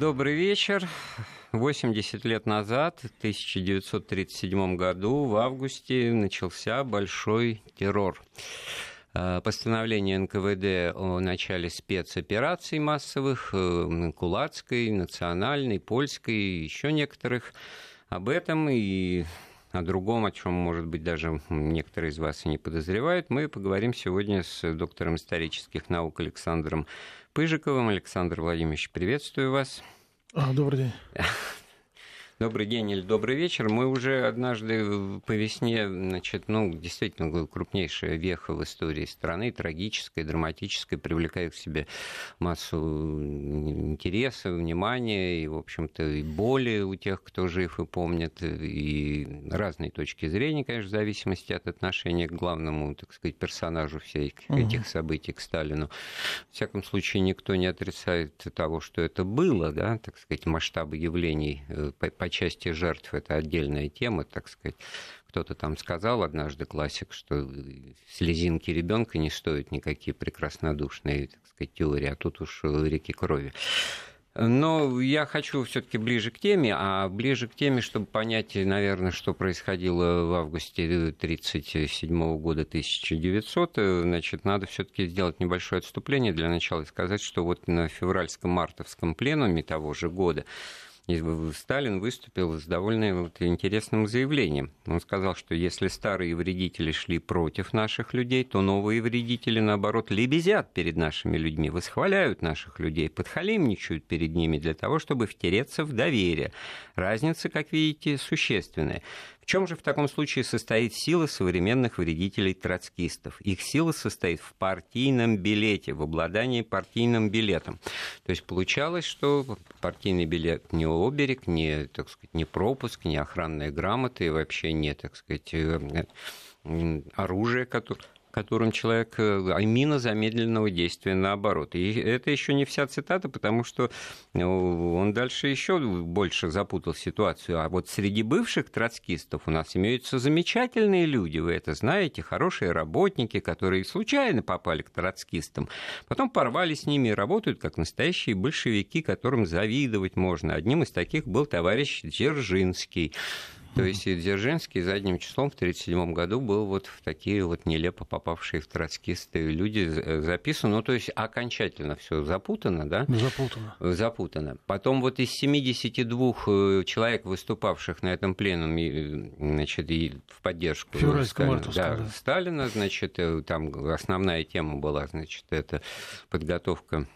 Добрый вечер. 80 лет назад, в 1937 году, в августе, начался большой террор. Э, постановление НКВД о начале спецопераций массовых, э, кулацкой, национальной, польской, еще некоторых. Об этом и о другом, о чем, может быть, даже некоторые из вас и не подозревают, мы поговорим сегодня с доктором исторических наук Александром Пыжиковым. Александр Владимирович, приветствую вас. А, добрый день. Добрый день или добрый вечер. Мы уже однажды по весне, значит, ну, действительно, крупнейшая веха в истории страны, трагическая, драматическая, привлекает к себе массу интереса, внимания и, в общем-то, и боли у тех, кто жив и помнит, и разные точки зрения, конечно, в зависимости от отношения к главному, так сказать, персонажу всех этих угу. событий, к Сталину. В всяком случае, никто не отрицает того, что это было, да, так сказать, масштабы явлений э, по части жертв это отдельная тема, так сказать. Кто-то там сказал однажды, классик, что слезинки ребенка не стоят никакие прекраснодушные, так сказать, теории, а тут уж реки крови. Но я хочу все-таки ближе к теме, а ближе к теме, чтобы понять, наверное, что происходило в августе 1937 года 1900, значит, надо все-таки сделать небольшое отступление для начала и сказать, что вот на февральском-мартовском пленуме того же года Сталин выступил с довольно вот интересным заявлением. Он сказал, что если старые вредители шли против наших людей, то новые вредители, наоборот, лебезят перед нашими людьми, восхваляют наших людей, подхалимничают перед ними для того, чтобы втереться в доверие. Разница, как видите, существенная. В чем же в таком случае состоит сила современных вредителей-троцкистов? Их сила состоит в партийном билете, в обладании партийным билетом. То есть получалось, что партийный билет не оберег, не, так сказать, не пропуск, не охранная грамота и вообще не, так сказать, э, оружие, которое которым человек, а мина замедленного действия наоборот. И это еще не вся цитата, потому что ну, он дальше еще больше запутал ситуацию. А вот среди бывших троцкистов у нас имеются замечательные люди, вы это знаете, хорошие работники, которые случайно попали к троцкистам, потом порвали с ними и работают как настоящие большевики, которым завидовать можно. Одним из таких был товарищ Дзержинский. То есть и Дзержинский задним числом в 1937 году был вот в такие вот нелепо попавшие в троцкисты люди э, записан. Ну, то есть окончательно все запутано, да? Запутано. Запутано. Потом вот из 72 э, человек, выступавших на этом пленуме, э, значит, и в поддержку Сталина, да, да. Сталина, значит, там основная тема была, значит, это подготовка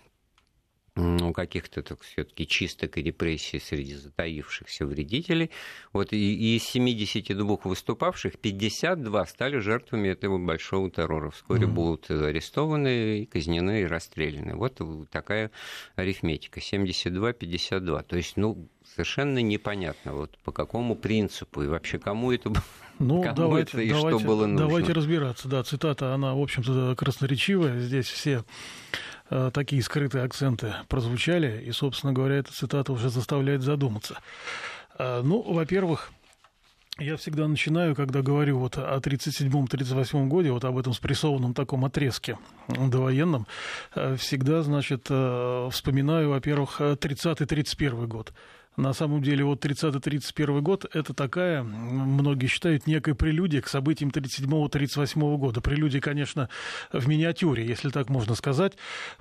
ну, каких-то так, все-таки чисток и репрессий среди затаившихся вредителей. Вот и, из 72 выступавших 52 стали жертвами этого большого террора. Вскоре mm-hmm. будут арестованы, казнены и расстреляны. Вот такая арифметика. 72-52. То есть, ну, совершенно непонятно, вот по какому принципу и вообще кому это ну, кому давайте, это и давайте, что было нужно. Давайте разбираться. Да, цитата, она, в общем-то, красноречивая. Здесь все такие скрытые акценты прозвучали, и, собственно говоря, эта цитата уже заставляет задуматься. Э, ну, во-первых, я всегда начинаю, когда говорю вот о 37-38 годе, вот об этом спрессованном таком отрезке довоенном, э, всегда, значит, вспоминаю, во-первых, 30-31 год. На самом деле, вот 30-31 год – это такая, многие считают, некая прелюдия к событиям 37-38 года. Прелюдия, конечно, в миниатюре, если так можно сказать,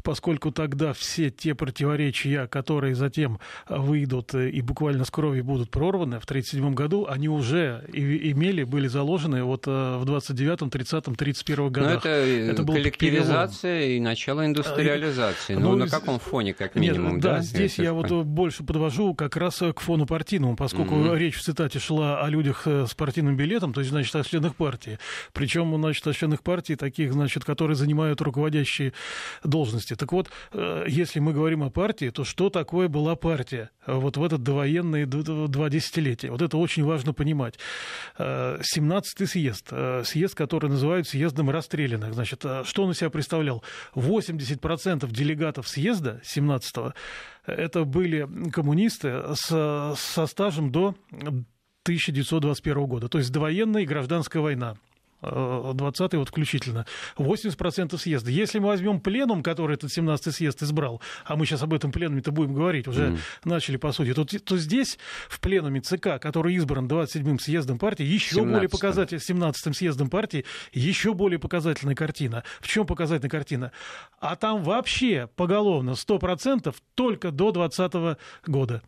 поскольку тогда все те противоречия, которые затем выйдут и буквально с крови будут прорваны в 37 году, они уже имели, были заложены вот э, в 29-м, 30-м, 31 годах. Но это, это коллективизация перелом. и начало индустриализации. Ну, ну, на каком фоне, как минимум, Нет, да? Да, здесь я вот больше подвожу как раз раз к фону партийному, поскольку mm-hmm. речь в цитате шла о людях э, с партийным билетом, то есть, значит, о членах партии. Причем, значит, о членах партии таких, значит, которые занимают руководящие должности. Так вот, э, если мы говорим о партии, то что такое была партия вот в этот довоенные два десятилетия? Вот это очень важно понимать. 17-й э, съезд, съезд, который называют съездом расстрелянных. Значит, что он из себя представлял? 80% делегатов съезда 17-го это были коммунисты с, со стажем до 1921 года, то есть довоенная гражданская война. 20-й вот включительно, 80% съезда. Если мы возьмем пленум, который этот 17-й съезд избрал, а мы сейчас об этом пленуме-то будем говорить, уже mm. начали по сути, то, то здесь в пленуме ЦК, который избран 27-м съездом партии, еще 17 более показательный, 17-м съездом партии, еще более показательная картина. В чем показательная картина? А там вообще поголовно 100% только до 2020 года.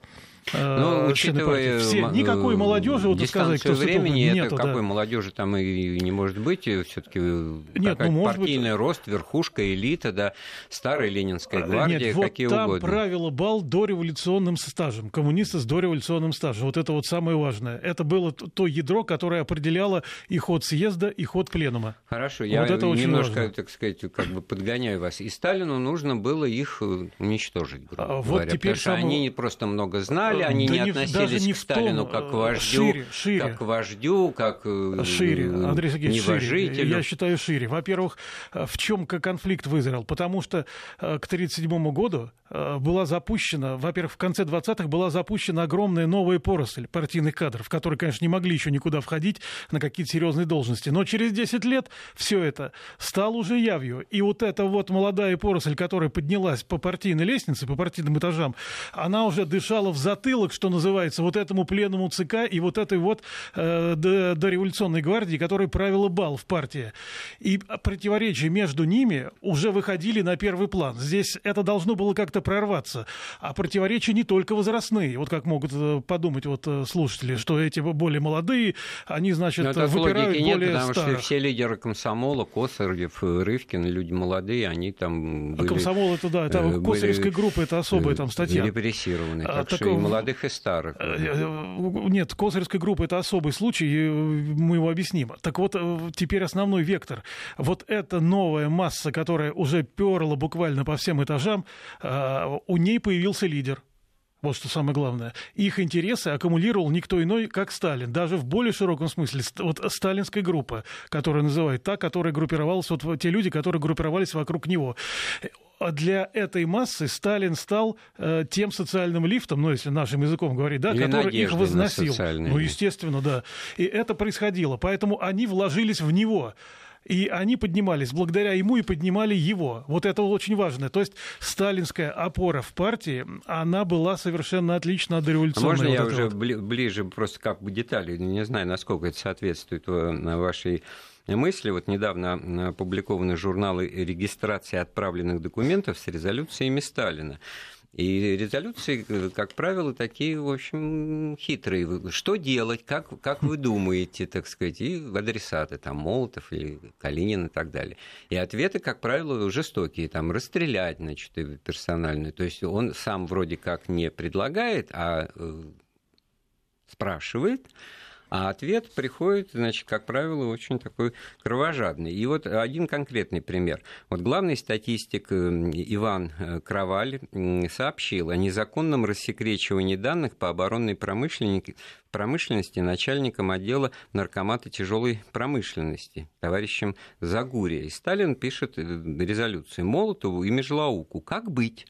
Ну, учитывая все, никакой молодежи, вот сказать, кто времени, это нету, какой да. молодежи там и не может быть, все-таки Нет, ну, может партийный быть... рост, верхушка, элита, да, старая ленинская э, гвардия, Нет, какие вот там угодно. правило бал дореволюционным стажем, коммунисты с дореволюционным стажем, вот это вот самое важное. Это было то ядро, которое определяло и ход съезда, и ход пленума. Хорошо, вот я это немножко, важно. так сказать, как бы подгоняю вас. И Сталину нужно было их э, уничтожить, грубо а, говоря, вот теперь потому что они просто много знали, знали, они да не, не относились не к Сталину том, как к вождю, шире, шире. как к вождю, как э, шире, Андрей Сергеевич, шире. Я считаю шире. Во-первых, э, в чем конфликт вызрел? Потому что э, к 1937 году была запущена, во-первых, в конце 20-х была запущена огромная новая поросль партийных кадров, которые, конечно, не могли еще никуда входить на какие-то серьезные должности. Но через 10 лет все это стало уже явью. И вот эта вот молодая поросль, которая поднялась по партийной лестнице, по партийным этажам, она уже дышала в затылок затылок, что называется, вот этому пленному ЦК и вот этой вот э, дореволюционной гвардии, которая правила бал в партии. И противоречия между ними уже выходили на первый план. Здесь это должно было как-то прорваться. А противоречия не только возрастные, вот как могут э, подумать вот э, слушатели, что эти более молодые, они, значит, Но выпирают более нет, потому старых. что все лидеры комсомола, Косарев, Рывкин, люди молодые, они там были... А комсомол, это да, это были, Косаревская группа, это особая там статья. Репрессированы. А, так, так что и молодых и старых. Э, э, нет, Козырская группа это особый случай, мы его объясним. Так вот, э, теперь основной вектор. Вот эта новая масса, которая уже перла буквально по всем этажам, у ней появился лидер. Вот что самое главное. Их интересы аккумулировал никто иной, как Сталин. Даже в более широком смысле. Вот сталинская группа, которая называют та, которая группировалась, вот те люди, которые группировались вокруг него для этой массы Сталин стал э, тем социальным лифтом, ну, если нашим языком говорить, да, Или который их возносил. Ну, естественно, да. И это происходило. Поэтому они вложились в него. И они поднимались благодаря ему и поднимали его. Вот это очень важно. То есть сталинская опора в партии, она была совершенно отлично дореволюционной. А можно вот я уже вот. ближе просто как бы детали, не знаю, насколько это соответствует э, вашей мысли. Вот недавно опубликованы журналы регистрации отправленных документов с резолюциями Сталина. И резолюции, э, как правило, такие, в общем, хитрые. Что делать, как, как вы думаете, так сказать, и адресаты, там, Молотов или Калинин и так далее. И ответы, как правило, жестокие, там, расстрелять, значит, персонально. То есть он сам вроде как не предлагает, а э, спрашивает, а ответ приходит, значит, как правило, очень такой кровожадный. И вот один конкретный пример. Вот главный статистик э, Иван э, Кроваль сообщил о незаконном рассекречивании данных по оборонной промышленности начальником отдела наркомата тяжелой промышленности товарищем Загурия. И Сталин пишет э, резолюцию Молотову и Межлауку. Как быть?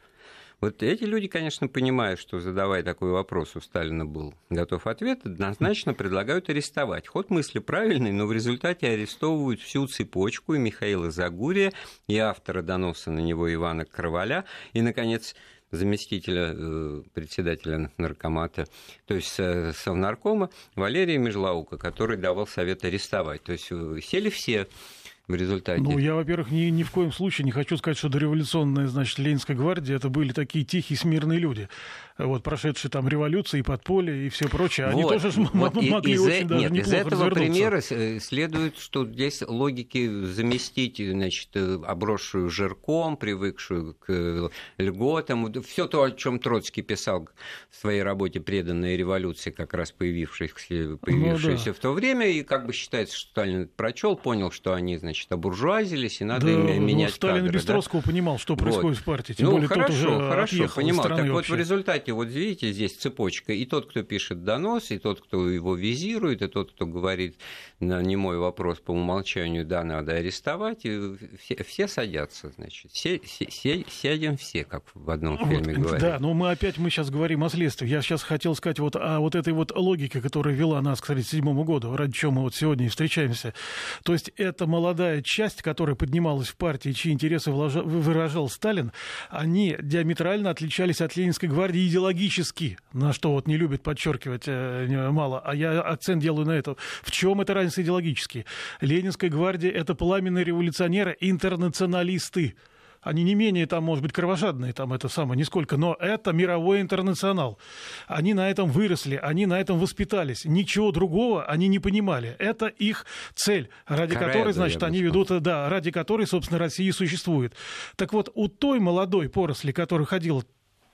Вот эти люди, конечно, понимают, что задавая такой вопрос, у Сталина был готов ответ, однозначно предлагают арестовать. Ход мысли правильный, но в результате арестовывают всю цепочку и Михаила Загурия, и автора доноса на него Ивана Кроваля, и, наконец, заместителя э, председателя наркомата, то есть э, совнаркома Валерия Межлаука, который давал совет арестовать. То есть э, сели все в результате? Ну, я, во-первых, ни, ни в коем случае не хочу сказать, что дореволюционная, значит, Ленинская гвардия это были такие тихие, смирные люди. Вот, прошедшие там революции, подполье и все прочее, они вот, тоже вот могли из, очень даже Нет, из этого примера следует, что здесь логики заместить, значит, обросшую жирком, привыкшую к льготам, все то, о чем Троцкий писал в своей работе «Преданная революция», как раз появившаяся, появившаяся ну, да. в то время, и как бы считается, что Сталин прочел, понял, что они, значит, значит, обуржуазились, и надо да, менять Сталин кадры, без да? Троцкого понимал, что происходит вот. в партии. Тем ну, более, хорошо, тот уже хорошо, понимал. Так вообще. вот, в результате, вот видите, здесь цепочка. И тот, кто пишет донос, и тот, кто его визирует, и тот, кто говорит на немой вопрос по умолчанию, да, надо арестовать, и все, все садятся, значит. Все, все, сядем все, как в одном фильме вот, говорят. Да, но мы опять, мы сейчас говорим о следствии. Я сейчас хотел сказать вот о вот этой вот логике, которая вела нас к 1937 году, ради чего мы вот сегодня и встречаемся. То есть это молодая часть, которая поднималась в партии, чьи интересы выражал Сталин, они диаметрально отличались от Ленинской гвардии идеологически, на что вот не любят подчеркивать э, мало, а я акцент делаю на это. В чем это разница идеологически? Ленинская гвардия – это пламенные революционеры, интернационалисты они не менее там, может быть, кровожадные, там это самое, нисколько, но это мировой интернационал. Они на этом выросли, они на этом воспитались. Ничего другого они не понимали. Это их цель, ради Караеда, которой, значит, они ведут, да, ради которой, собственно, Россия существует. Так вот, у той молодой поросли, которая ходила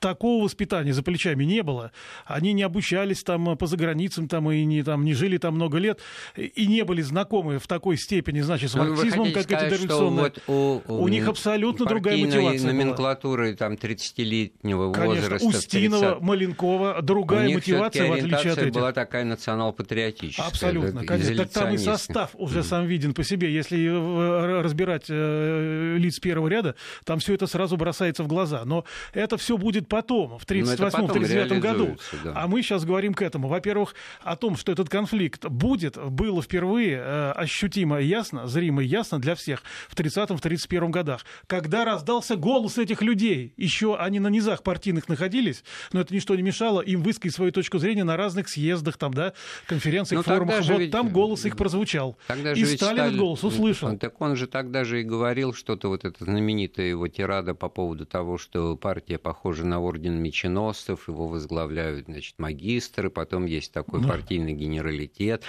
такого воспитания за плечами не было. Они не обучались там по заграницам там, и не, там, не жили там много лет, и не были знакомы в такой степени, значит, с ну, марксизмом, как сказать, эти дореволюционные. Вот у, у, у них абсолютно другая мотивация номенклатуры была. там 30-летнего Конечно, возраста. Устинова, 30... Маленкова, другая мотивация, в отличие от этих. была такая национал-патриотическая. Абсолютно, конечно. Так там и состав уже mm. сам виден по себе. Если э, разбирать э, лиц первого ряда, там все это сразу бросается в глаза. Но это все будет потом, в 1938-1939 году. Да. А мы сейчас говорим к этому. Во-первых, о том, что этот конфликт будет, было впервые э, ощутимо ясно, зримо ясно для всех в 30-31 годах. Когда раздался голос этих людей, еще они на низах партийных находились, но это ничто не мешало им высказать свою точку зрения на разных съездах, там, да, конференциях, но форумах. Вот ведь... там голос их прозвучал. Тогда и Сталин Сталин... этот голос услышал. Так он же тогда же и говорил что-то, вот эта знаменитая его тирада по поводу того, что партия похожа на орден меченосцев, его возглавляют, значит, магистры, потом есть такой да. партийный генералитет,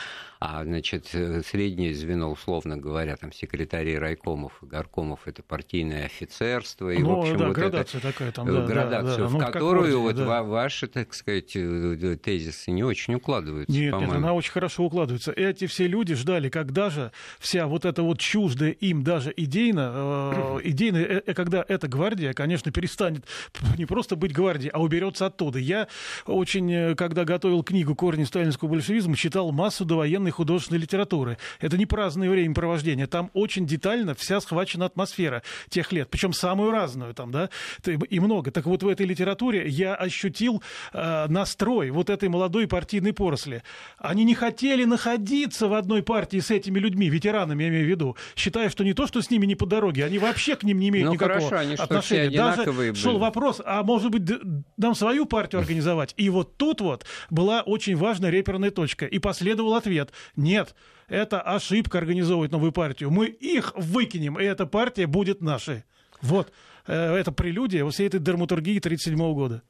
а, значит, э, среднее звено, условно говоря, там, секретарей райкомов и горкомов, это партийное офицерство, и, ну, в общем, да, вот градация это, такая там, да, градацию, да, да, в ну, которую вот да. ваши, так сказать, э, тезисы не очень укладываются, Нет, нет, она очень хорошо укладывается. Эти все люди ждали, когда же вся вот эта вот чуждая им даже идейно, э, идейно, э, когда эта гвардия, конечно, перестанет не просто быть гвардией, а уберется оттуда. Я очень, э, когда готовил книгу «Корни сталинского большевизма», читал массу довоенной художественной литературы. Это не праздное времяпровождение. Там очень детально вся схвачена атмосфера тех лет. Причем самую разную там, да, и много. Так вот в этой литературе я ощутил э, настрой вот этой молодой партийной поросли. Они не хотели находиться в одной партии с этими людьми, ветеранами, я имею в виду, считая, что не то, что с ними не по дороге, они вообще к ним не имеют ну, никакого хорошо, они отношения. Даже были. шел вопрос, а может быть нам свою партию организовать. И вот тут вот была очень важная реперная точка. И последовал ответ. Нет, это ошибка организовывать новую партию. Мы их выкинем, и эта партия будет нашей. Вот. Э, это прелюдия всей этой драматургии 1937 года.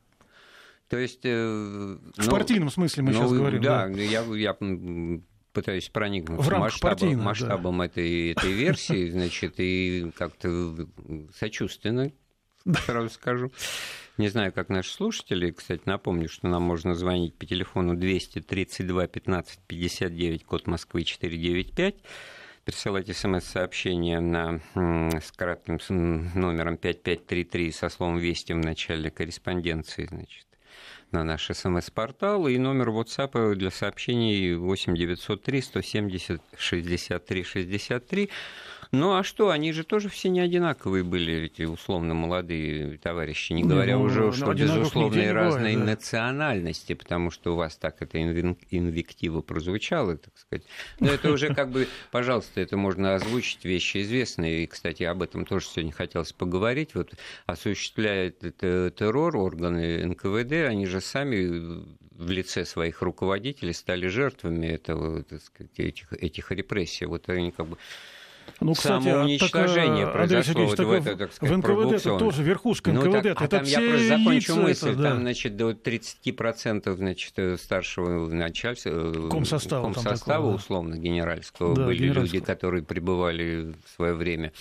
То есть... Э, в ну, партийном смысле мы ну, сейчас говорим. Да, да. Я, я пытаюсь проникнуться в масштабом, масштабом да. этой, этой версии, значит, и как-то сочувственно, сразу скажу. Не знаю, как наши слушатели. Кстати, напомню, что нам можно звонить по телефону 232 15 59, код Москвы 495 присылать смс-сообщение на, с кратким номером 5533 со словом «Вести» в начале корреспонденции, значит, на наш смс-портал и номер WhatsApp для сообщений 8 903 170 63 63. Ну а что, они же тоже все не одинаковые были, эти условно молодые товарищи, не говоря ну, уже, ну, что безусловно разные да. национальности, потому что у вас так это инвектива прозвучало, так сказать. Но это уже как бы, пожалуйста, это можно озвучить, вещи известные, и, кстати, об этом тоже сегодня хотелось поговорить. Вот осуществляет террор органы НКВД, они же сами в лице своих руководителей стали жертвами этого, так сказать, этих, этих репрессий. Вот они как бы ну, кстати, самоуничтожение так, произошло вот в это, так сказать, в НКВД это тоже верхушка НКВД. Ну, так, это а там я просто закончу мысль. Это, да. Там, значит, до 30% значит, старшего начальства, э, комсостава, комсостава такого, условно, генеральского, да, были генеральского. люди, которые пребывали в свое время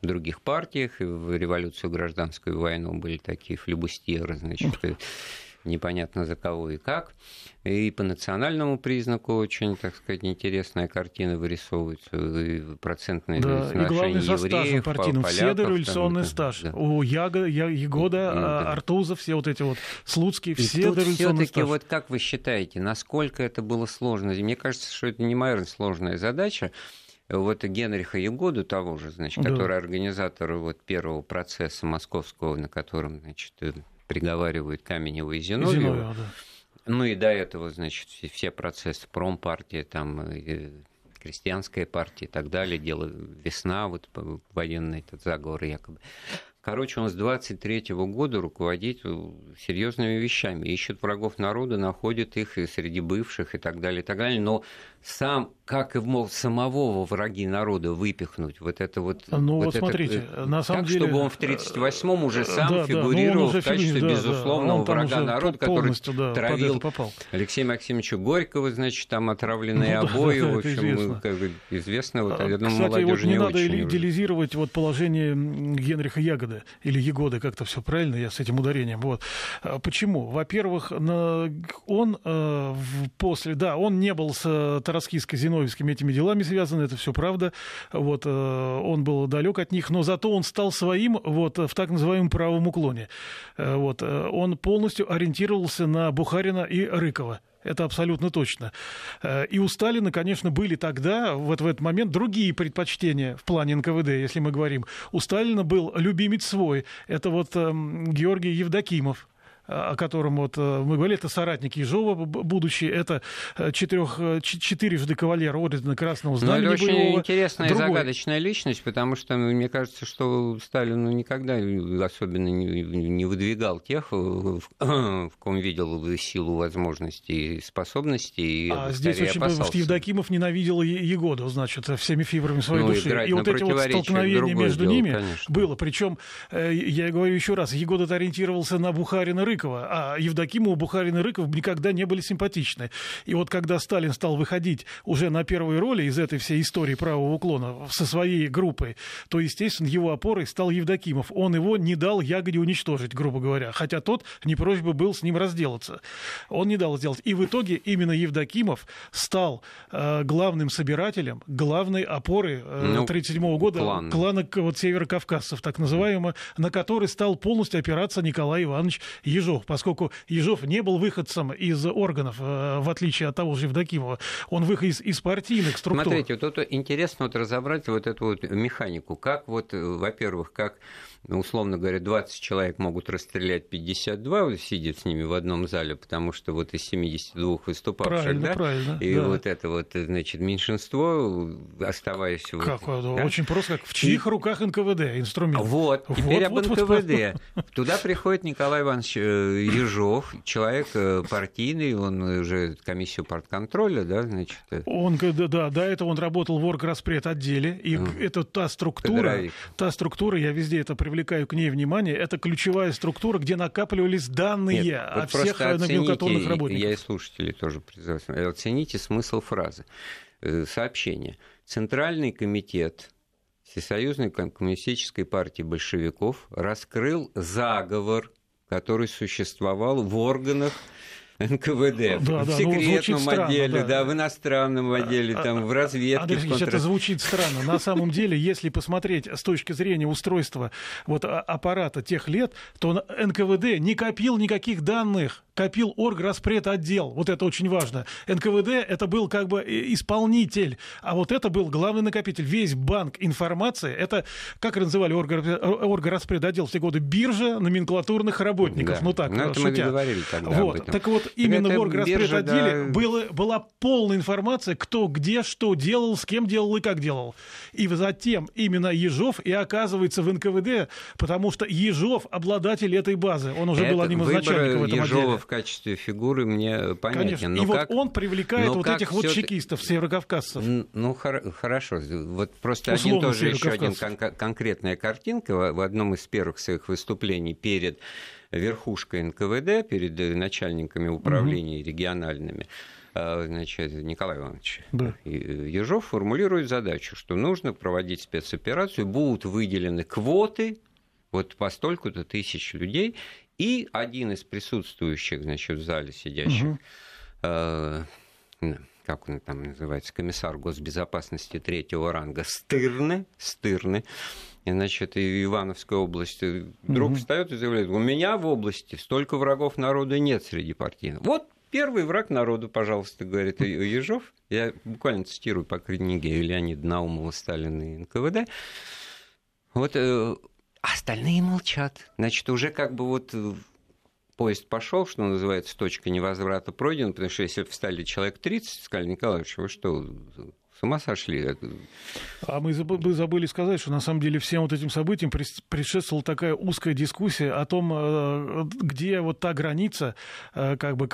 в других партиях, и в революцию гражданскую войну были такие флебустьеры, значит, непонятно за кого и как. И по национальному признаку очень, так сказать, интересная картина вырисовывается. И процентное да, и главный евреев, партийным. Поляков, все дореволюционный там, стаж. Да. У Яго, Ягода, да. Артуза, все вот эти вот Слуцкие, и все дореволюционный стаж. вот как вы считаете, насколько это было сложно? Мне кажется, что это неимоверно сложная задача вот Генриха Егоду того же, значит, да. который организатор вот первого процесса московского, на котором, значит, приговаривают Каменева и Зиновьева. Зиновьева да. Ну и до этого, значит, все, процессы промпартия, там, крестьянская партия и так далее, дело весна, вот военный этот заговор якобы. Короче, он с 23 года руководит э, серьезными вещами, ищет врагов народа, находит их и среди бывших и так далее, и так далее. Но сам, как его самого враги народа выпихнуть, вот это вот... Ну вот, вот смотрите, это, на самом так, деле... чтобы он в 38-м уже сам да, фигурировал да, в качестве да, безусловного да, врага народа, который да, травил попал. Алексея Максимовича Горького, значит, там отравленные ну, обои, да, в общем, известно. как бы известно, вот, я думаю, Кстати, вот не, не надо идеализировать вот положение Генриха Ягода, или Егоды, как-то все правильно, я с этим ударением. Вот. А почему? Во-первых, он э, после, да, он не был с Тараскиско-Зиновьевскими этими делами связан, это все правда. Вот, э, он был далек от них, но зато он стал своим вот, в так называемом правом уклоне. Э, вот, э, он полностью ориентировался на Бухарина и Рыкова. Это абсолютно точно. И у Сталина, конечно, были тогда, вот в этот момент, другие предпочтения в плане НКВД, если мы говорим. У Сталина был любимец свой. Это вот эм, Георгий Евдокимов о котором вот э, мы говорили, это соратник Ежова будущий, это э, четырех, э, четырежды кавалер ордена Красного Знамени Ну, это очень боевого. интересная Другой. и загадочная личность, потому что мне кажется, что Сталин ну, никогда особенно не, не выдвигал тех, в, в ком видел силу возможностей и способностей. А здесь очень опасался. Евдокимов ненавидел Егоду, значит, всеми фибрами своей ну, души. И вот эти вот столкновения между дело, ними конечно. было. Причем, я говорю еще раз, Егода ориентировался на Бухарина Рыкова, а Евдокимову, Бухарин и Рыков никогда не были симпатичны. И вот когда Сталин стал выходить уже на первые роли из этой всей истории правого уклона со своей группой, то, естественно, его опорой стал Евдокимов. Он его не дал Ягоде уничтожить, грубо говоря, хотя тот не прочь бы был с ним разделаться. Он не дал сделать. И в итоге именно Евдокимов стал э, главным собирателем, главной опорой 1937 э, ну, года клан. клана вот, северокавказцев, так называемого, на который стал полностью опираться Николай Иванович Ежов Ежов, поскольку Ежов не был выходцем из органов, э, в отличие от того же Евдокимова. Он выход из, из партийных структур. Смотрите, вот это интересно вот разобрать вот эту вот механику. Как вот, э, во-первых, как условно говоря, 20 человек могут расстрелять 52, сидя с ними в одном зале, потому что вот из 72 выступавших, правильно, да, правильно, и да. вот это вот, значит, меньшинство, оставаясь... Как, вот, да? Очень просто, как в чьих и... руках НКВД инструмент? Вот, теперь вот, об вот, НКВД. Вот. Туда приходит Николай Иванович э, Ежов, человек э, партийный, он уже комиссию партконтроля, да, значит... Э. Он, да, до этого он работал в орграспред отделе, и mm. это та структура, Федоровик. та структура, я везде это привлекаю к ней внимание, это ключевая структура, где накапливались данные Нет, о всех номенклатурных работниках. Я и слушатели тоже призываю. Оцените смысл фразы. Э, сообщение. Центральный комитет Всесоюзной коммунистической партии большевиков раскрыл заговор, который существовал в органах НКВД, да, в да, ну, секретном ну, отделе, да. да, в иностранном отделе, там, в разведке. Андрей в контр... это звучит странно. На самом деле, если посмотреть с точки зрения устройства вот, а, аппарата тех лет, то НКВД не копил никаких данных копил орграспред отдел. Вот это очень важно. НКВД это был как бы исполнитель, а вот это был главный накопитель. Весь банк информации, это, как называли орграспред отдел в те годы, биржа номенклатурных работников. Да. Ну так, ну, это шутя. мы говорили тогда вот. Так вот, именно это в орграспред отделе да... было, была полная информация, кто где что делал, с кем делал и как делал. И затем именно Ежов и оказывается в НКВД, потому что Ежов обладатель этой базы. Он уже это был одним из начальников в этом Ежова отделе в качестве фигуры мне понятен. Конечно. Но и как... вот он привлекает вот этих вот чекистов, северокавказцев. Ну, хор- хорошо. Вот просто Условно один тоже еще один кон- конкретная картинка в одном из первых своих выступлений перед верхушкой НКВД, перед начальниками управлений угу. региональными а, значит, Николай Иванович да. Ежов формулирует задачу, что нужно проводить спецоперацию, будут выделены квоты вот по столько-то тысяч людей, И один из присутствующих, значит, в зале сидящих, угу. э, как он там называется, комиссар госбезопасности третьего ранга Стырны, Стырны, значит, и Ивановской области, вдруг угу. встает и заявляет, у меня в области столько врагов народа нет среди партийных. Вот первый враг народу, пожалуйста, говорит Ежов. Я буквально цитирую по книге Леонида Наумова «Сталин и НКВД». Вот э, остальные молчат. Значит, уже как бы вот э, поезд пошел, что называется, точка невозврата пройдена, потому что если встали человек 30, сказали, Николаевич, вы что, с ума сошли. А мы забыли сказать, что на самом деле всем вот этим событиям предшествовала такая узкая дискуссия о том, э, где вот та граница, э, как бы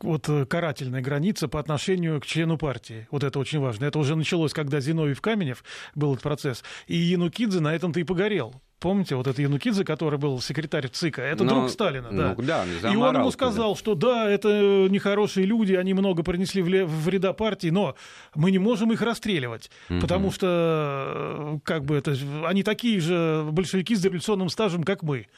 вот карательная граница по отношению к члену партии. Вот это очень важно. Это уже началось, когда Зиновьев Каменев был этот процесс, и Янукидзе на этом-то и погорел. Помните, вот этот Янукидзе, который был секретарь ЦИКа, это Но, друг Сталина, да. Ну, да и он ему сказал, что да, это нехорошие люди, они много принесли вреда партии, но мы не можем их расстреливать, угу. потому что как бы это, они такие же большевики с революционным стажем, как мы.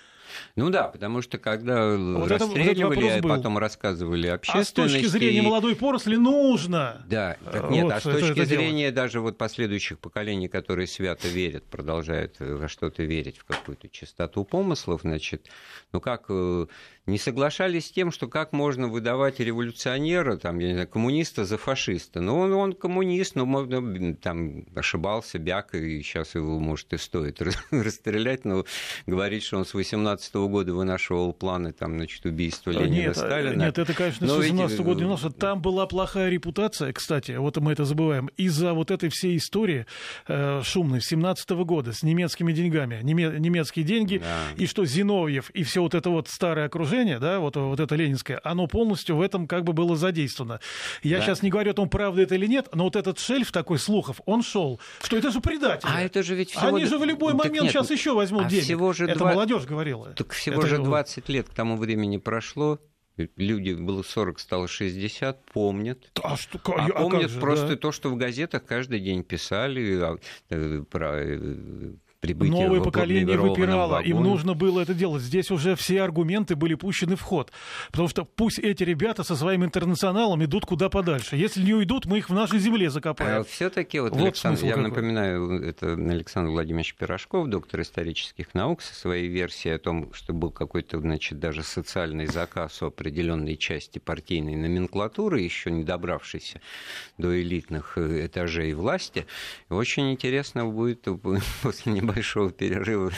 Ну да, потому что когда вот расстреливали, это, вот а потом рассказывали общественности... А с точки зрения молодой поросли нужно. Да, так нет, вот а с точки это, это зрения дело. даже вот последующих поколений, которые свято верят, продолжают во что-то верить, в какую-то чистоту помыслов, значит, ну как э, не соглашались с тем, что как можно выдавать революционера, там, я не знаю, коммуниста за фашиста. Ну, он, он коммунист, но можно, там ошибался, бяк, и сейчас его, может, и стоит расстрелять, но говорить, что он с 18 -го года вынашивал планы, там, значит, убийства Ленина, нет, Сталина. Нет, это, конечно, но с 18 -го года не что Там была плохая репутация, кстати, вот мы это забываем, из-за вот этой всей истории э, шумной 17 -го года с немецкими деньгами, неме, немецкие деньги, да. и что Зиновьев и все вот это вот старое окружение движение, да, вот, вот это ленинское, оно полностью в этом как бы было задействовано. Я да. сейчас не говорю о том, правда это или нет, но вот этот шельф такой слухов, он шел, что это же предатели. А это же ведь всего... Они же в любой так момент нет, сейчас еще возьмут а денег. Всего же это 20... молодежь говорила. Так всего это... же 20 лет к тому времени прошло, люди было 40, стало 60, помнят. А, что, а, а помнят же, просто да? то, что в газетах каждый день писали а, э, про э, прибытия Новое поколение выпирало, им нужно было это делать. Здесь уже все аргументы были пущены в ход. Потому что пусть эти ребята со своим интернационалом идут куда подальше. Если не уйдут, мы их в нашей земле закопаем. А все-таки вот, вот Александр, я какой. напоминаю, это Александр Владимирович Пирожков, доктор исторических наук, со своей версией о том, что был какой-то, значит, даже социальный заказ у определенной части партийной номенклатуры, еще не добравшейся до элитных э, этажей власти. Очень интересно будет после небольшого большого перерыва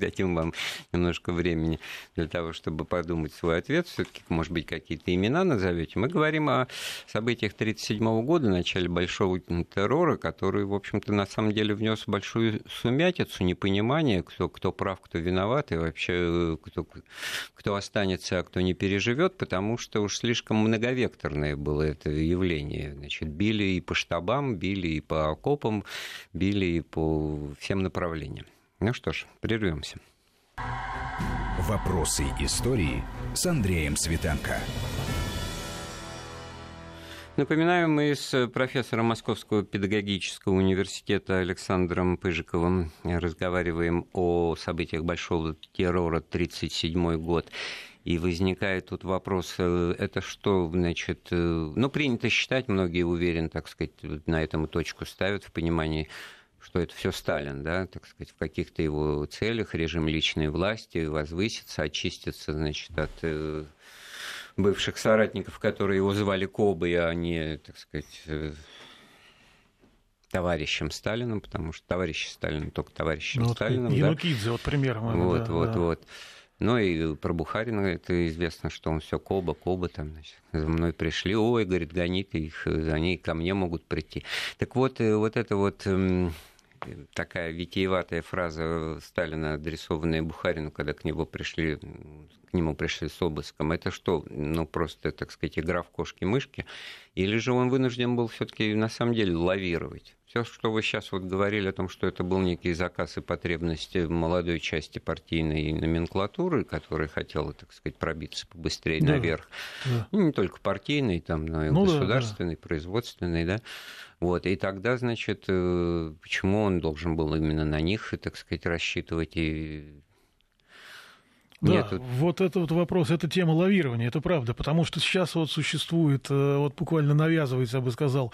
дадим вам немножко времени для того, чтобы подумать свой ответ. Все-таки, может быть, какие-то имена назовете. Мы говорим о событиях 1937 года, начале большого террора, который, в общем-то, на самом деле внес большую сумятицу, непонимание, кто, кто прав, кто виноват, и вообще кто, кто останется, а кто не переживет, потому что уж слишком многовекторное было это явление. Значит, били и по штабам, били и по окопам, били и по всем направлениям. Ну что ж, прервемся. Вопросы истории с Андреем Светенко. Напоминаю, мы с профессором Московского педагогического университета Александром Пыжиковым разговариваем о событиях Большого террора 1937 год. И возникает тут вопрос, э, это что, значит, э, ну, принято считать, многие уверены, так сказать, на этом точку ставят в понимании что это все Сталин, да, так сказать, в каких-то его целях режим личной власти возвысится, очистится, значит, от э, бывших соратников, которые его звали Кобой, а не, так сказать, э, товарищем Сталином, потому что товарищ Сталин только товарищем ну, Сталином. Янукидзе, да? вот пример. Вот, да, вот, да. вот. Ну и про Бухарина это известно, что он все Коба, Коба там, значит, за мной пришли, ой, говорит, гони ты их, они ко мне могут прийти. Так вот, э, вот это вот эм, такая витиеватая фраза Сталина, адресованная Бухарину, когда к нему пришли, к нему пришли с обыском, это что, ну, просто, так сказать, игра в кошки-мышки? Или же он вынужден был все таки на самом деле лавировать? Все, что вы сейчас вот говорили о том, что это был некий заказ и потребности молодой части партийной номенклатуры, которая хотела, так сказать, пробиться побыстрее да, наверх, да. Ну, не только партийной, там, но и ну, государственной, да, да. производственной, да, вот, и тогда, значит, э, почему он должен был именно на них, так сказать, рассчитывать и Да, Нет. вот это вот вопрос, это тема лавирования, это правда, потому что сейчас вот существует, э, вот буквально навязывается, я бы сказал,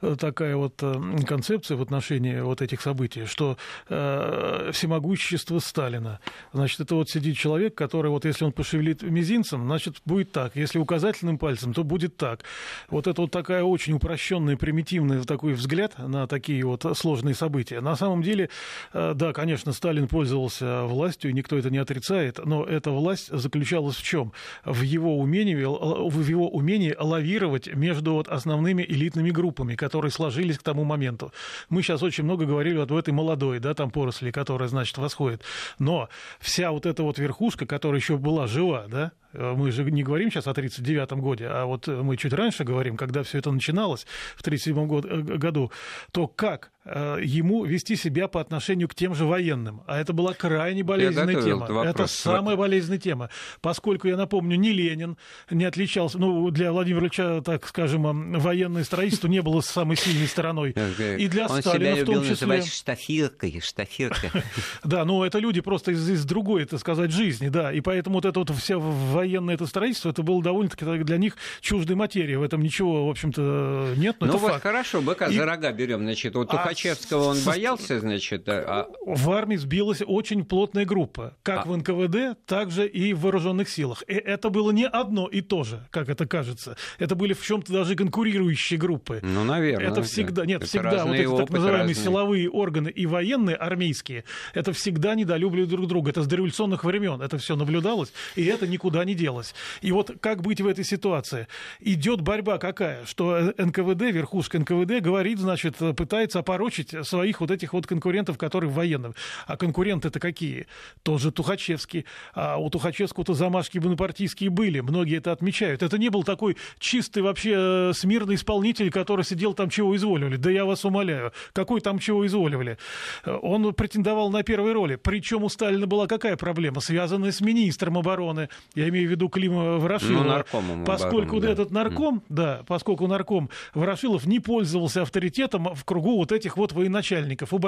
э, такая вот э, концепция в отношении вот этих событий, что э, всемогущество Сталина. Значит, это вот сидит человек, который вот если он пошевелит мизинцем, значит, будет так, если указательным пальцем, то будет так. Вот это вот такая очень упрощенная, примитивный такой взгляд на такие вот сложные события. На самом деле, э, да, конечно, Сталин пользовался властью, никто это не отрицает, но эта власть заключалась в чем? В его умении, в его умении лавировать между вот основными элитными группами, которые сложились к тому моменту. Мы сейчас очень много говорили вот в этой молодой, да, там поросли, которая, значит, восходит. Но вся вот эта вот верхушка, которая еще была жива, да, мы же не говорим сейчас о 1939 году, а вот мы чуть раньше говорим, когда все это начиналось в 1937 э, году, то как э, ему вести себя по отношению к тем же военным? А это была крайне болезненная тема. Это, это самая болезненная тема. Поскольку, я напомню, ни Ленин не отличался, ну, для Владимира Ильича, так скажем, военное строительство не было самой сильной стороной. И для Он Сталина себя в том числе... штафиркой, штафиркой. Да, ну это люди просто из, из другой, так сказать, жизни, да. И поэтому вот это вот вся военное это строительство, это было довольно-таки для них чуждой материи. В этом ничего, в общем-то, нет. Но ну это вот факт. хорошо, быка и... за рога берем. Значит, вот Тухачевского а... он боялся, значит... А... В армии сбилась очень плотная группа. Как а... в НКВД, так же и в вооруженных силах. И это было не одно и то же, как это кажется. Это были в чем-то даже конкурирующие группы. Ну, наверное. Это всегда, нет, это всегда вот эти так называемые разные. силовые органы и военные, армейские, это всегда недолюбливают друг друга. Это с дореволюционных времен это все наблюдалось, и это никуда не делось. И вот как быть в этой ситуации? Идет борьба какая? Что НКВД, верхушка НКВД говорит, значит, пытается опорочить своих вот этих вот конкурентов, которые военные. А конкуренты-то какие? Тоже Тухачевский. А у Тухачевского-то замашки бонапартийские были. Многие это отмечают. Это не был такой чистый вообще э, смирный исполнитель, который сидел там чего изволивали. Да я вас умоляю. Какой там чего изволивали? Он претендовал на первой роли. Причем у Сталина была какая проблема? Связанная с министром обороны. Я имею в виду Клима Ворошилова. Ну, наркомом поскольку да. этот нарком, да, поскольку нарком Ворошилов не пользовался авторитетом в кругу вот этих вот военачальников, у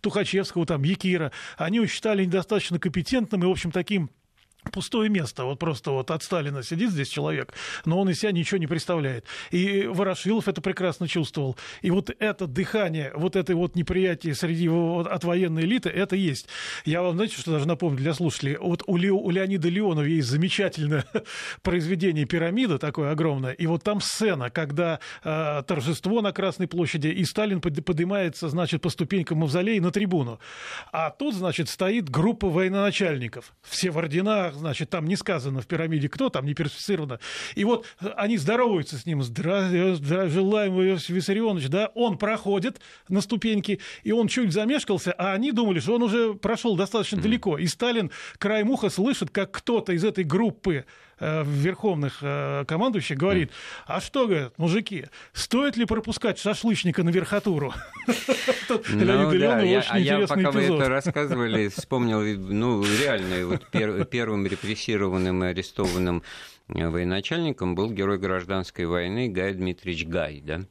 Тухачевского, там, Якира, они его считали недостаточно компетентным и, в общем, таким пустое место. Вот просто вот от Сталина сидит здесь человек, но он из себя ничего не представляет. И Ворошилов это прекрасно чувствовал. И вот это дыхание, вот это вот неприятие среди вот, от военной элиты, это есть. Я вам, знаете, что даже напомню для слушателей? Вот у, Лео, у Леонида Леонова есть замечательное произведение «Пирамида» такое огромное. И вот там сцена, когда э, торжество на Красной площади, и Сталин поднимается, значит, по ступенькам мавзолея на трибуну. А тут, значит, стоит группа военачальников. Все в орденах, местах, значит, там не сказано в пирамиде кто, там не персифицировано. И вот они здороваются с ним, здравия, здравия желаем, Иосиф Виссарионович, да, он проходит на ступеньки, и он чуть замешкался, а они думали, что он уже прошел достаточно mm-hmm. далеко. И Сталин краем уха слышит, как кто-то из этой группы э, верховных э, командующих говорит, а что, говорят, мужики, стоит ли пропускать шашлычника на верхотуру? Ну да, а я пока вы это рассказывали, вспомнил, ну, реально, вот первым репрессированным и арестованным э, военачальником был герой гражданской войны Гай Дмитриевич Гай, да,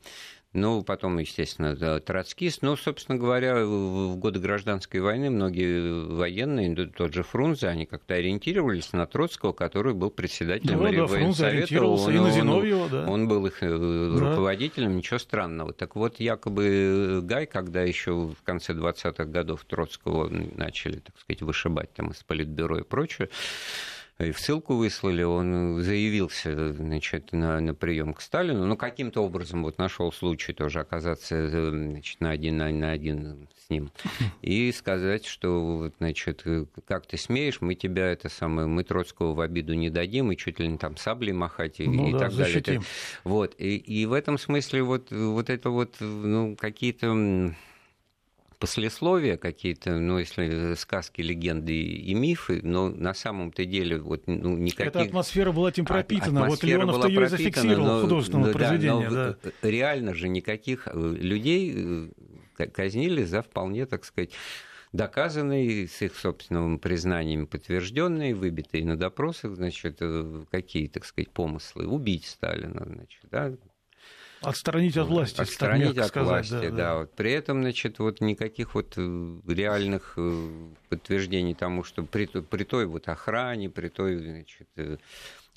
ну, потом, естественно, троцкист. Ну, собственно говоря, в годы гражданской войны многие военные, тот же Фрунзе, они как-то ориентировались на Троцкого, который был председателем да, да, военсовета. Он, и на Зиновьева, да. он был их э, руководителем, да. ничего странного. Так вот, якобы Гай, когда еще в конце 20-х годов Троцкого начали, так сказать, вышибать там из политбюро и прочее, в ссылку выслали, он заявился значит, на, на прием к Сталину, но каким-то образом вот нашел случай тоже оказаться значит, на, один, на, на один с ним и сказать, что значит, как ты смеешь, мы тебя это самое, мы Троцкого в обиду не дадим, и чуть ли не там саблей махать и, ну, и да, так защитим. далее. Вот. И, и в этом смысле вот, вот это вот ну, какие-то послесловия какие-то, ну, если сказки, легенды и мифы, но на самом-то деле вот ну, никаких... Эта атмосфера была этим пропитана, вот Леонов-то ее зафиксировал но, художественного ну, произведения. Да, но да. реально же никаких э, людей э, казнили за вполне, так сказать, доказанные, с их собственным признанием подтвержденные, выбитые на допросах, значит, э, какие, так сказать, помыслы убить Сталина, значит, да, Отстранить от власти. Отстранить от сказать, власти, да. да. да. Вот при этом, значит, вот никаких вот э, реальных э, подтверждений тому, что при, при той вот охране, при той, значит, э,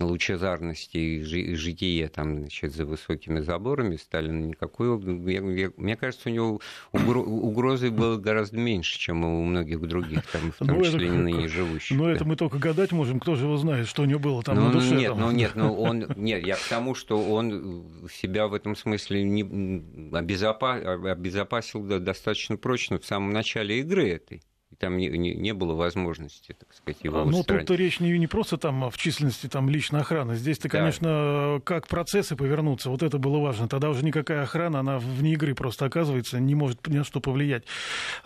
лучезарности и жития там, значит, за высокими заборами Сталина никакой... Мне кажется, у него угрозы было гораздо меньше, чем у многих других, там, в том ну, числе это, ныне живущих. Но да. это мы только гадать можем, кто же его знает, что у него было там ну, на душе. Нет, там. ну нет, ну он... Нет, я к тому, что он себя в этом смысле не обезопасил достаточно прочно в самом начале игры этой там не, не, не было возможности, так сказать, его а, Ну, тут речь не, не просто там в численности там, личной охраны. Здесь-то, конечно, да. как процессы повернуться, вот это было важно. Тогда уже никакая охрана, она вне игры просто оказывается, не может ни на что повлиять.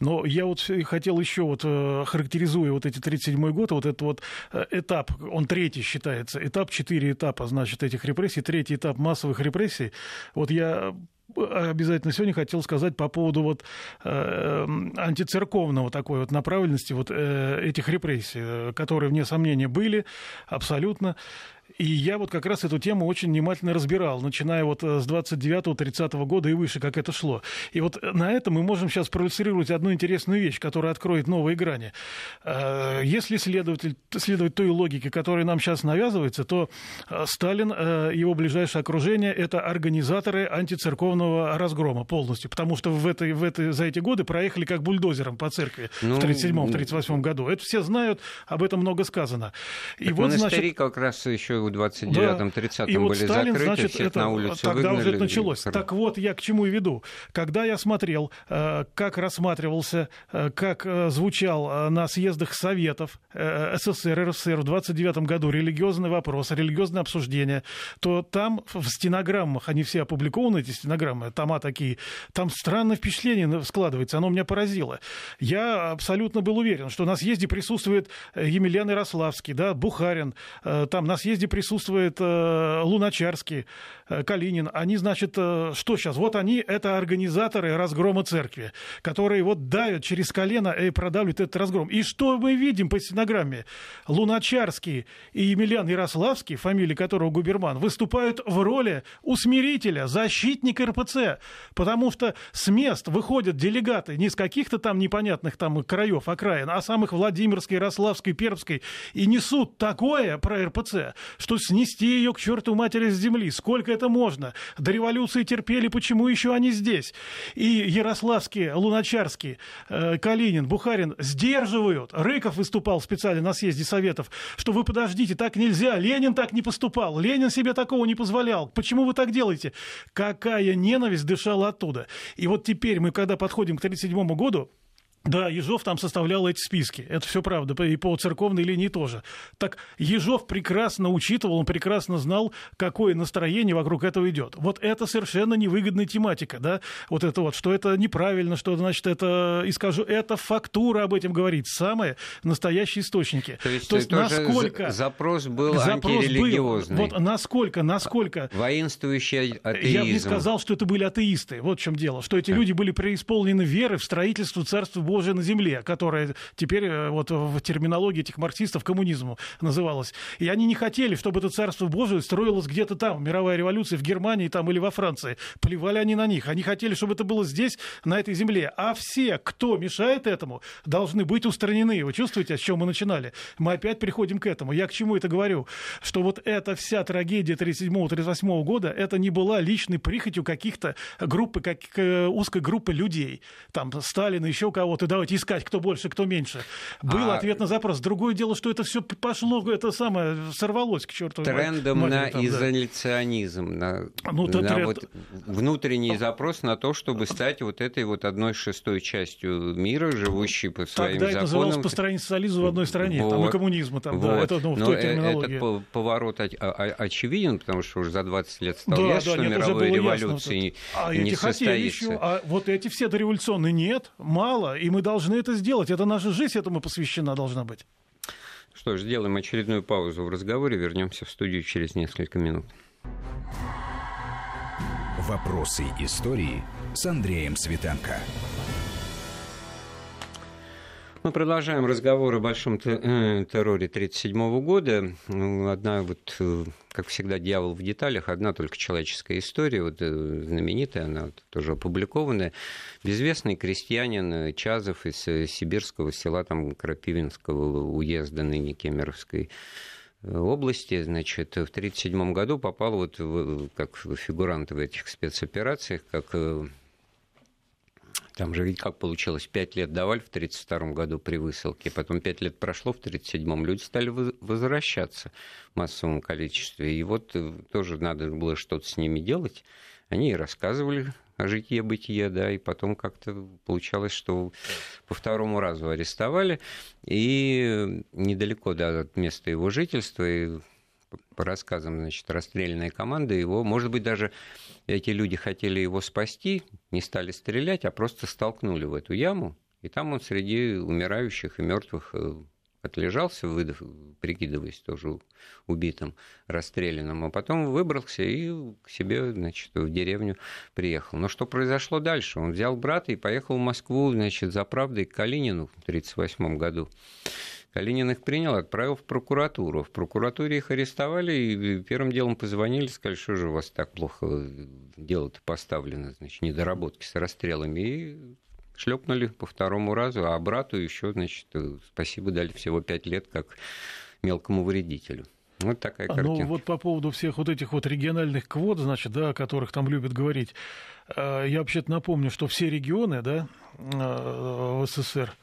Но я вот хотел еще, вот э, характеризуя вот эти 37 год, вот этот вот э, этап, он третий считается, этап, четыре этапа, значит, этих репрессий, третий этап массовых репрессий. Вот я обязательно сегодня хотел сказать по поводу вот э, антицерковного такой вот направленности вот э, этих репрессий, э, которые, вне сомнения, были абсолютно. И я вот как раз эту тему очень внимательно разбирал, начиная вот э, с 29-30 года и выше, как это шло. И вот на этом мы можем сейчас проиллюстрировать одну интересную вещь, которая откроет новые грани. Э, если следователь, следовать той логике, которая нам сейчас навязывается, то э, Сталин и его ближайшее окружение – это организаторы антицерковного разгрома полностью, потому что в этой, в этой, за эти годы проехали как бульдозером по церкви ну, в 1937-1938 году. Это все знают, об этом много сказано. И вот, значит, как раз еще в 29-м, 30-м да. были Сталин, закрыты, значит, всех это, на улицу Тогда выгнали. уже это началось. И... Так вот, я к чему и веду. Когда я смотрел, э, как рассматривался, э, как э, звучал на съездах Советов СССР, РСФСР в 29 году религиозный вопрос, религиозное обсуждение, то там в стенограммах, они все опубликованы, эти стенограммы, тома такие, там странное впечатление складывается, оно меня поразило. Я абсолютно был уверен, что на съезде присутствует Емельян Ярославский, да, Бухарин, там на съезде присутствует э, Луначарский, э, Калинин. Они, значит, э, что сейчас? Вот они, это организаторы разгрома церкви, которые вот давят через колено и продавливают этот разгром. И что мы видим по стенограмме? Луначарский и Емельян Ярославский, фамилии которого Губерман, выступают в роли усмирителя, защитника РПЦ, потому что с мест выходят делегаты не из каких-то там непонятных там краев, окраин, а самых Владимирской, Ярославской, Пермской, и несут такое про РПЦ, что снести ее к черту матери с земли. Сколько это можно? До революции терпели, почему еще они здесь? И Ярославский, Луначарский, э, Калинин, Бухарин сдерживают. Рыков выступал специально на съезде Советов, что вы подождите, так нельзя. Ленин так не поступал. Ленин себе такого не позволял. Почему вы так делаете? Какая ненависть дышала оттуда. И вот теперь мы, когда подходим к 1937 году, да, Ежов там составлял эти списки. Это все правда. И по церковной линии тоже. Так Ежов прекрасно учитывал, он прекрасно знал, какое настроение вокруг этого идет. Вот это совершенно невыгодная тематика, да? Вот это вот, что это неправильно, что значит это, и скажу, это фактура об этом говорит. Самые настоящие источники. То есть, То есть насколько... Запрос был запрос антирелигиозный. Был, вот насколько, насколько... Воинствующий атеизм. Я бы не сказал, что это были атеисты. Вот в чем дело. Что эти люди были преисполнены веры в строительство Царства Божия на земле, которая теперь э, вот в терминологии этих марксистов коммунизму называлась. И они не хотели, чтобы это царство Божие строилось где-то там, мировая революция в Германии там или во Франции. Плевали они на них. Они хотели, чтобы это было здесь, на этой земле. А все, кто мешает этому, должны быть устранены. Вы чувствуете, с чем мы начинали? Мы опять приходим к этому. Я к чему это говорю? Что вот эта вся трагедия 37-38 года, это не была личной прихотью каких-то группы, как э, узкой группы людей. Там Сталина, еще кого-то вот и давайте искать, кто больше, кто меньше. Был а... ответ на запрос. Другое дело, что это все пошло, это самое, сорвалось к черту. Трендом матери, на там, изоляционизм, да. на, ну, на тренд... вот внутренний запрос на то, чтобы стать вот этой вот одной шестой частью мира, живущей по своим Тогда законам. это называлось построение социализма в одной стране, вот. там и коммунизма, там, вот. да, это ну, в Но той э, терминологии. Этот поворот очевиден, потому что уже за 20 лет стало да, ясно, да, что нет, мировой революции ясно, а не состоится. Еще, а вот эти все дореволюционные нет, мало, и мы должны это сделать. Это наша жизнь этому посвящена должна быть. Что ж, сделаем очередную паузу в разговоре. Вернемся в студию через несколько минут. Вопросы истории с Андреем Светенко. Мы продолжаем разговор о большом э, терроре 1937 года. Ну, одна вот, э, как всегда, дьявол в деталях, одна только человеческая история, вот э, знаменитая, она тоже опубликованная. Безвестный крестьянин Чазов из сибирского села там, Крапивинского уезда, ныне Кемеровской области, значит, в 1937 году попал вот в, как фигурант в этих спецоперациях, как там же ведь как получилось, пять лет давали в 1932 году при высылке, потом пять лет прошло в 1937-м, люди стали возвращаться в массовом количестве. И вот э, тоже надо было что-то с ними делать. Они и рассказывали о житье-бытие, да, и потом как-то получалось, что по второму разу арестовали, и недалеко да, от места его жительства, и по рассказам, значит, расстрельная команда его, может быть, даже эти люди хотели его спасти, не стали стрелять, а просто столкнули в эту яму, и там он среди умирающих и мертвых э, отлежался, выдав, прикидываясь тоже убитым, расстрелянным, а потом выбрался и к себе, значит, в деревню приехал. Но что произошло дальше? Он взял брата и поехал в Москву, значит, за правдой к Калинину в 1938 году. Калинин их принял, отправил в прокуратуру. В прокуратуре их арестовали и первым делом позвонили, сказали, что же у вас так плохо дело-то поставлено, значит, недоработки с расстрелами. И шлепнули по второму разу, а брату еще, значит, спасибо дали всего пять лет как мелкому вредителю. Вот такая картина. Ну, вот по поводу всех вот этих вот региональных квот, значит, да, о которых там любят говорить, э, я вообще-то напомню, что все регионы, да, э, в СССР,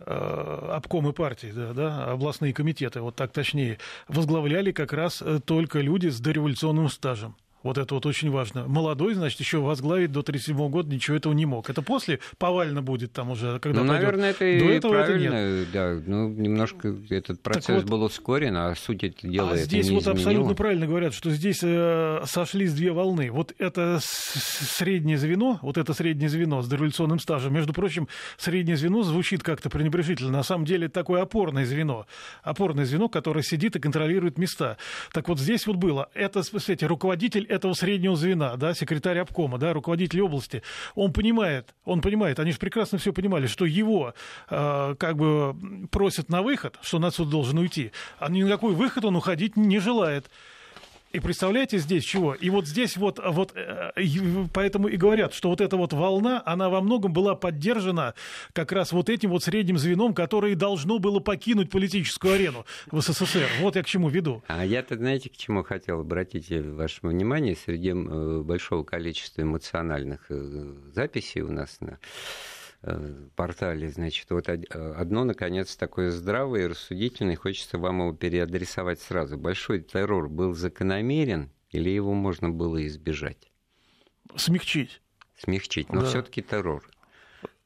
Э, обкомы партий, да, да, областные комитеты, вот так точнее, возглавляли как раз э, только люди с дореволюционным стажем. Вот это вот очень важно. Молодой, значит, еще возглавить до 37 года ничего этого не мог. Это после повально будет там уже, когда Ну, наверное, это до и этого правильно, это нет. да. Ну, немножко этот процесс вот, был ускорен, а суть это дела а это здесь не вот изменило. абсолютно правильно говорят, что здесь э, сошлись две волны. Вот это среднее звено, вот это среднее звено с дореволюционным стажем, между прочим, среднее звено звучит как-то пренебрежительно. На самом деле это такое опорное звено. Опорное звено, которое сидит и контролирует места. Так вот здесь вот было. Это, смотрите, руководитель этого среднего звена, да, секретарь обкома, да, руководитель области, он понимает, он понимает, они же прекрасно все понимали, что его э, как бы просят на выход, что он отсюда должен уйти, а ни на какой выход он уходить не желает. И представляете здесь чего? И вот здесь вот, вот э, поэтому и говорят, что вот эта вот волна, она во многом была поддержана как раз вот этим вот средним звеном, которое должно было покинуть политическую арену в СССР. Вот я к чему веду. А я-то, знаете, к чему хотел обратить ваше внимание среди э, большого количества эмоциональных э, записей у нас на портале, значит, вот э, одно, наконец, такое здравое и рассудительное, хочется вам его переадресовать сразу. Большой террор был закономерен или его можно было избежать? Смягчить. Смягчить, но да. все-таки террор.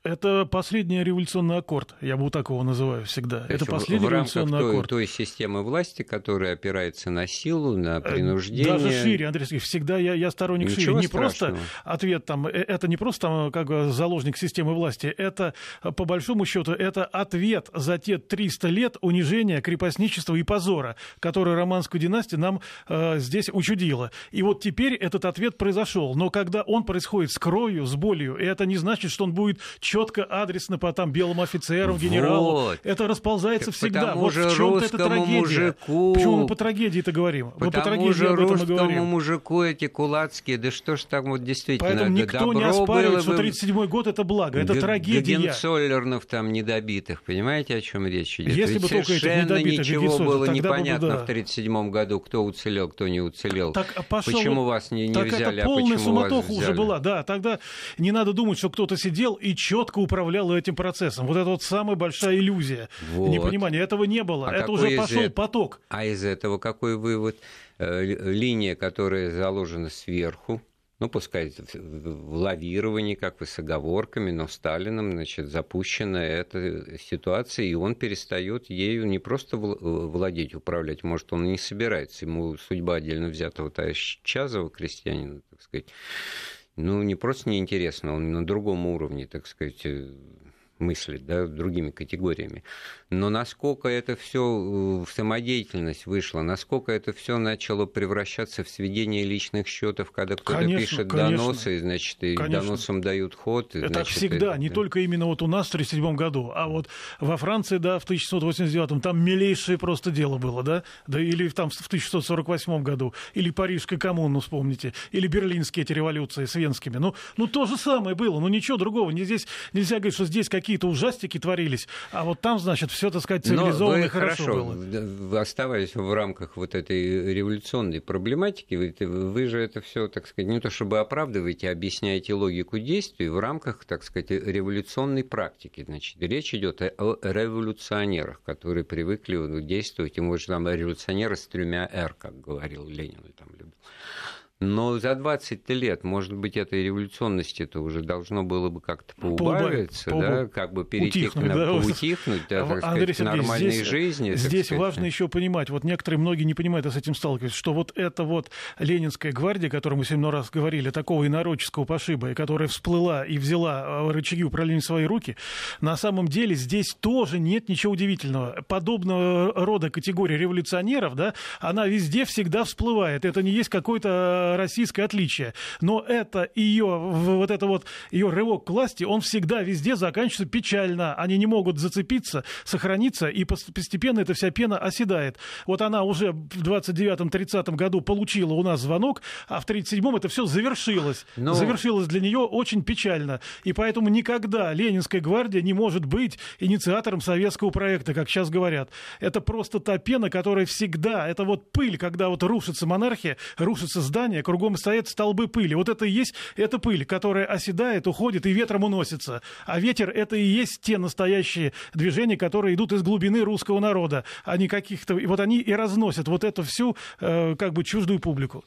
Это последний революционный аккорд, я бы так его называю всегда. То это последний в революционный той, аккорд. той системы власти, которая опирается на силу, на э, принуждение. Даже шире, Андрей Сергеевич, всегда я, я сторонник Ничего шире. Не страшного. просто ответ там, э, это не просто там, как заложник системы власти, это по большому счету это ответ за те 300 лет унижения, крепостничества и позора, который романскую династию нам э, здесь учудила. И вот теперь этот ответ произошел. Но когда он происходит с кровью, с болью, это не значит, что он будет четко адресно по там белым офицерам, генералу. Вот. Это расползается так всегда. Вот в чем-то это трагедия. Мужику, Почему мы по трагедии это говорим? Потому мы по трагедии же об этом и говорим. мужику эти кулацкие, да что ж там вот действительно. Поэтому никто не оспаривает, что 37-й год это благо, это трагедия. Гагенцоллернов там недобитых, понимаете, о чем речь идет? Если Ведь бы только совершенно ничего было непонятно бы, да. в 37 году, кто уцелел, кто не уцелел. Так, а пошел, почему вас не, не так взяли, это а почему суматоха уже была, да. Тогда не надо думать, что кто-то сидел и четко управлял этим процессом. Вот это вот самая большая иллюзия. Вот. Непонимание. Этого не было. А это уже пошел это... поток. А из этого какой вывод? Э, линия, которая заложена сверху, ну, пускай в лавировании, как бы с оговорками, но Сталином, значит, запущена эта ситуация, и он перестает ею не просто владеть, управлять, может, он не собирается, ему судьба отдельно взятого товарища Чазова, крестьянина, так сказать, ну, не просто неинтересно, он на другом уровне, так сказать, мыслить да, другими категориями. Но насколько это все э, в самодеятельность вышло, насколько это все начало превращаться в сведение личных счетов, когда кто-то конечно, пишет конечно. доносы, значит, и конечно. доносам дают ход. Это значит, всегда, и, не да. только именно вот у нас в 1937 году, а вот во Франции, да, в 1689 там милейшее просто дело было, да, да или там в 1648 году, или Парижская коммуна, вспомните, или берлинские эти революции с венскими. Ну, ну то же самое было, ну ничего другого. Не здесь, нельзя говорить, что здесь какие какие-то ужастики творились, а вот там, значит, все, так сказать, цивилизованно и хорошо, хорошо было. Оставаясь в рамках вот этой революционной проблематики, вы, вы же это все, так сказать, не то чтобы оправдываете, а объясняете логику действий в рамках, так сказать, революционной практики. Значит, речь идет о революционерах, которые привыкли действовать, и, может, там революционеры с тремя «Р», как говорил Ленин, там любил. Но за 20 лет, может быть, этой революционности-то уже должно было бы как-то поубавиться, Поубав... да, как бы перейти утихнуть, к, да, поутихнуть, да, так Андрей сказать, Сергеевич, нормальной здесь, жизни. Здесь сказать. важно еще понимать, вот некоторые, многие не понимают, а с этим сталкиваются, что вот эта вот Ленинская гвардия, о которой мы сегодня раз говорили, такого инородческого пошиба, и которая всплыла и взяла а, рычаги управления в свои руки, на самом деле здесь тоже нет ничего удивительного. Подобного рода категория революционеров, да, она везде всегда всплывает. Это не есть какой-то российское отличие. Но это ее, вот это вот ее рывок к власти, он всегда везде заканчивается печально. Они не могут зацепиться, сохраниться, и постепенно эта вся пена оседает. Вот она уже в 29-30 году получила у нас звонок, а в 37-м это все завершилось. Но... Завершилось для нее очень печально. И поэтому никогда Ленинская гвардия не может быть инициатором советского проекта, как сейчас говорят. Это просто та пена, которая всегда, это вот пыль, когда вот рушится монархия, рушится здание, здания, кругом стоят столбы пыли. Вот это и есть эта пыль, которая оседает, уходит и ветром уносится. А ветер — это и есть те настоящие движения, которые идут из глубины русского народа, а не каких-то... Вот они и разносят вот эту всю э, как бы чуждую публику.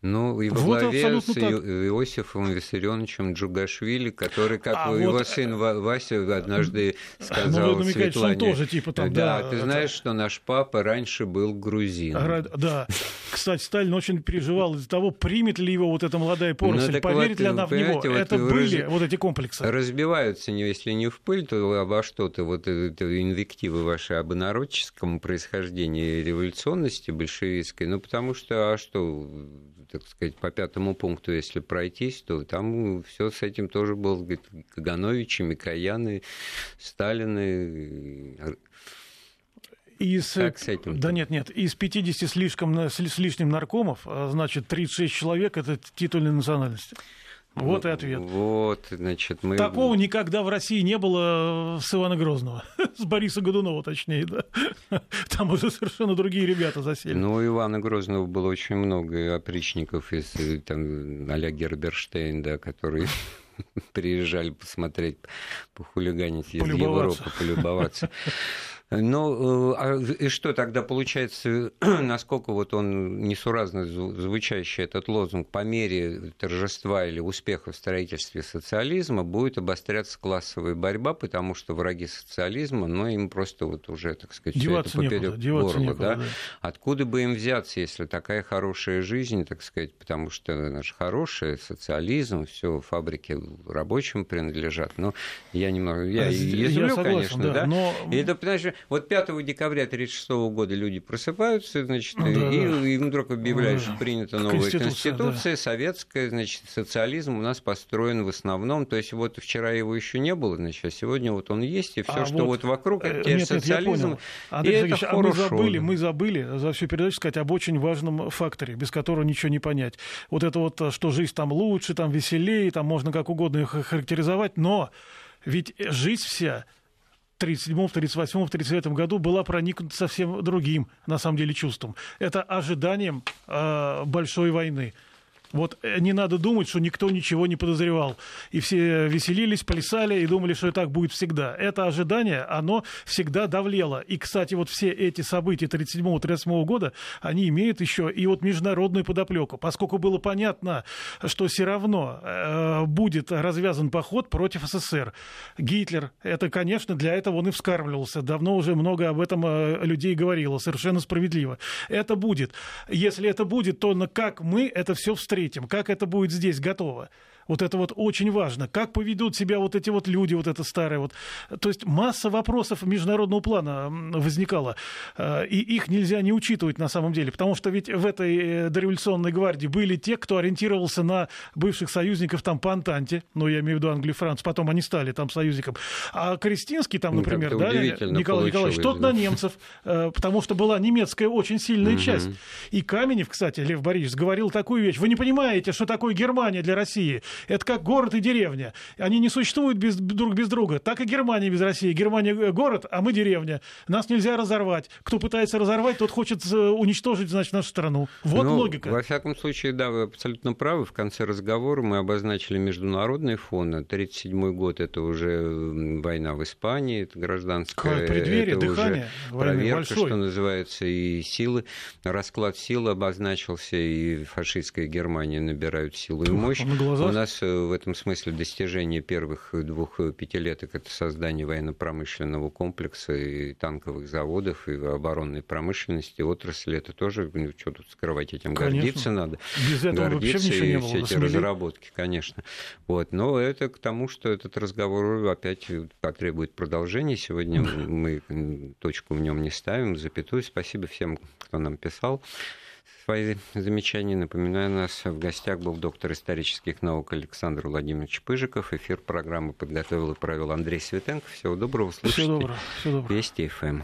Ну, и во вот главе с так. Иосифом Виссарионовичем Джугашвили, который, как а его вот... сын Вася однажды ну, сказал ну, Светлане... он тоже типа там, да, да, ты знаешь, что наш папа раньше был грузин. Да. Кстати, Сталин очень переживал из-за того, примет ли его вот эта молодая ну, поросль, ну, поверит вот, ли она в него. Вот Это были раз... вот эти комплексы. Разбиваются, если не в пыль, то во что-то. Вот это инвективы ваши об инородческом происхождении революционности большевистской. Ну, потому что, а что, так сказать, по пятому пункту, если пройтись, то там все с этим тоже было, говорит, Кагановичи, Микояны, Сталины, из, как с этим? Да нет, нет. Из 50 слишком, с лишним наркомов, а, значит, 36 человек – это титульной национальности. Вот и ответ. Вот, значит, мы... Такого никогда в России не было с Ивана Грозного. С Бориса Годунова, точнее, да. Там уже совершенно другие ребята засели. Ну, у Ивана Грозного было очень много опричников из э, там, а Герберштейн, да, которые приезжали посмотреть, похулиганить из Европы, полюбоваться. Ну, э, а и что тогда получается, насколько вот он несуразно звучащий этот лозунг по мере торжества или успеха в строительстве социализма будет обостряться классовая борьба, потому что враги социализма, ну, им просто вот уже, так сказать, деваться все это поперек горла, некуда, да? да? Откуда бы им взяться, если такая хорошая жизнь, так сказать, потому что наш хороший социализм, все фабрики рабочим принадлежат. Но я немного, я, я согласен, конечно, да. да? Но... И это, понимаешь, вот 5 декабря 1936 года люди просыпаются, значит, ну, да, и, да. и вдруг объявляют, что принята новая конституция, конституция да. советская, значит, социализм у нас построен в основном. То есть вот вчера его еще не было, значит, а сегодня вот он есть, и все, а что вот, вот вокруг, это э, нет, социализм. Нет, Андрей и это а мы забыли, мы забыли за всю передачу сказать об очень важном факторе, без которого ничего не понять. Вот это вот, что жизнь там лучше, там веселее, там можно как угодно их характеризовать, но ведь жизнь вся 37-м, 38-м, 39-м году была проникнута совсем другим, на самом деле, чувством. Это ожиданием э, большой войны. Вот э, не надо думать, что никто ничего не подозревал. И все веселились, плясали и думали, что и так будет всегда. Это ожидание, оно всегда давлело. И, кстати, вот все эти события 1937-1938 года, они имеют еще и вот международную подоплеку. Поскольку было понятно, что все равно э, будет развязан поход против СССР. Гитлер, это, конечно, для этого он и вскармливался. Давно уже много об этом э, людей говорило, совершенно справедливо. Это будет. Если это будет, то на как мы это все встретим? Третьем. Как это будет здесь готово? Вот это вот очень важно. Как поведут себя вот эти вот люди, вот это старое вот. То есть масса вопросов международного плана возникала. Э, и их нельзя не учитывать на самом деле. Потому что ведь в этой э, дореволюционной гвардии были те, кто ориентировался на бывших союзников там по Антанте. Ну, я имею в виду Англию и Францию. Потом они стали там союзником. А Крестинский там, ну, например, да, Николай Николаевич, тот на немцев. Э, потому что была немецкая очень сильная угу. часть. И Каменев, кстати, Лев Борисович, говорил такую вещь. Вы не понимаете, что такое Германия для России. Это как город и деревня. Они не существуют без, друг без друга. Так и Германия без России. Германия город, а мы деревня. Нас нельзя разорвать. Кто пытается разорвать, тот хочет э, уничтожить, значит, нашу страну. Вот ну, логика. Во всяком случае, да, вы абсолютно правы. В конце разговора мы обозначили международный фон. 1937 год – это уже война в Испании, это гражданская. Преддверие, это дыхание. Уже проверка, большой. что называется, и силы. Расклад сил обозначился, и фашистская Германия набирают силу и мощь. У нас э, в этом смысле достижение первых двух пятилеток – это создание военно-промышленного комплекса и танковых заводов, и оборонной промышленности, отрасли. Это тоже, ну, что тут скрывать, этим конечно. гордиться надо. Без этого гордиться вообще ничего не было. Все эти разработки, конечно. Вот. Но это к тому, что этот разговор опять потребует продолжения. Сегодня мы точку в нем не ставим, запятую. Спасибо всем, кто нам писал свои замечания. Напоминаю, у нас в гостях был доктор исторических наук Александр Владимирович Пыжиков. Эфир программы подготовил и провел Андрей Светенко. Всего доброго. Слушайте. Всего доброго. Всего доброго. Вести ФМ.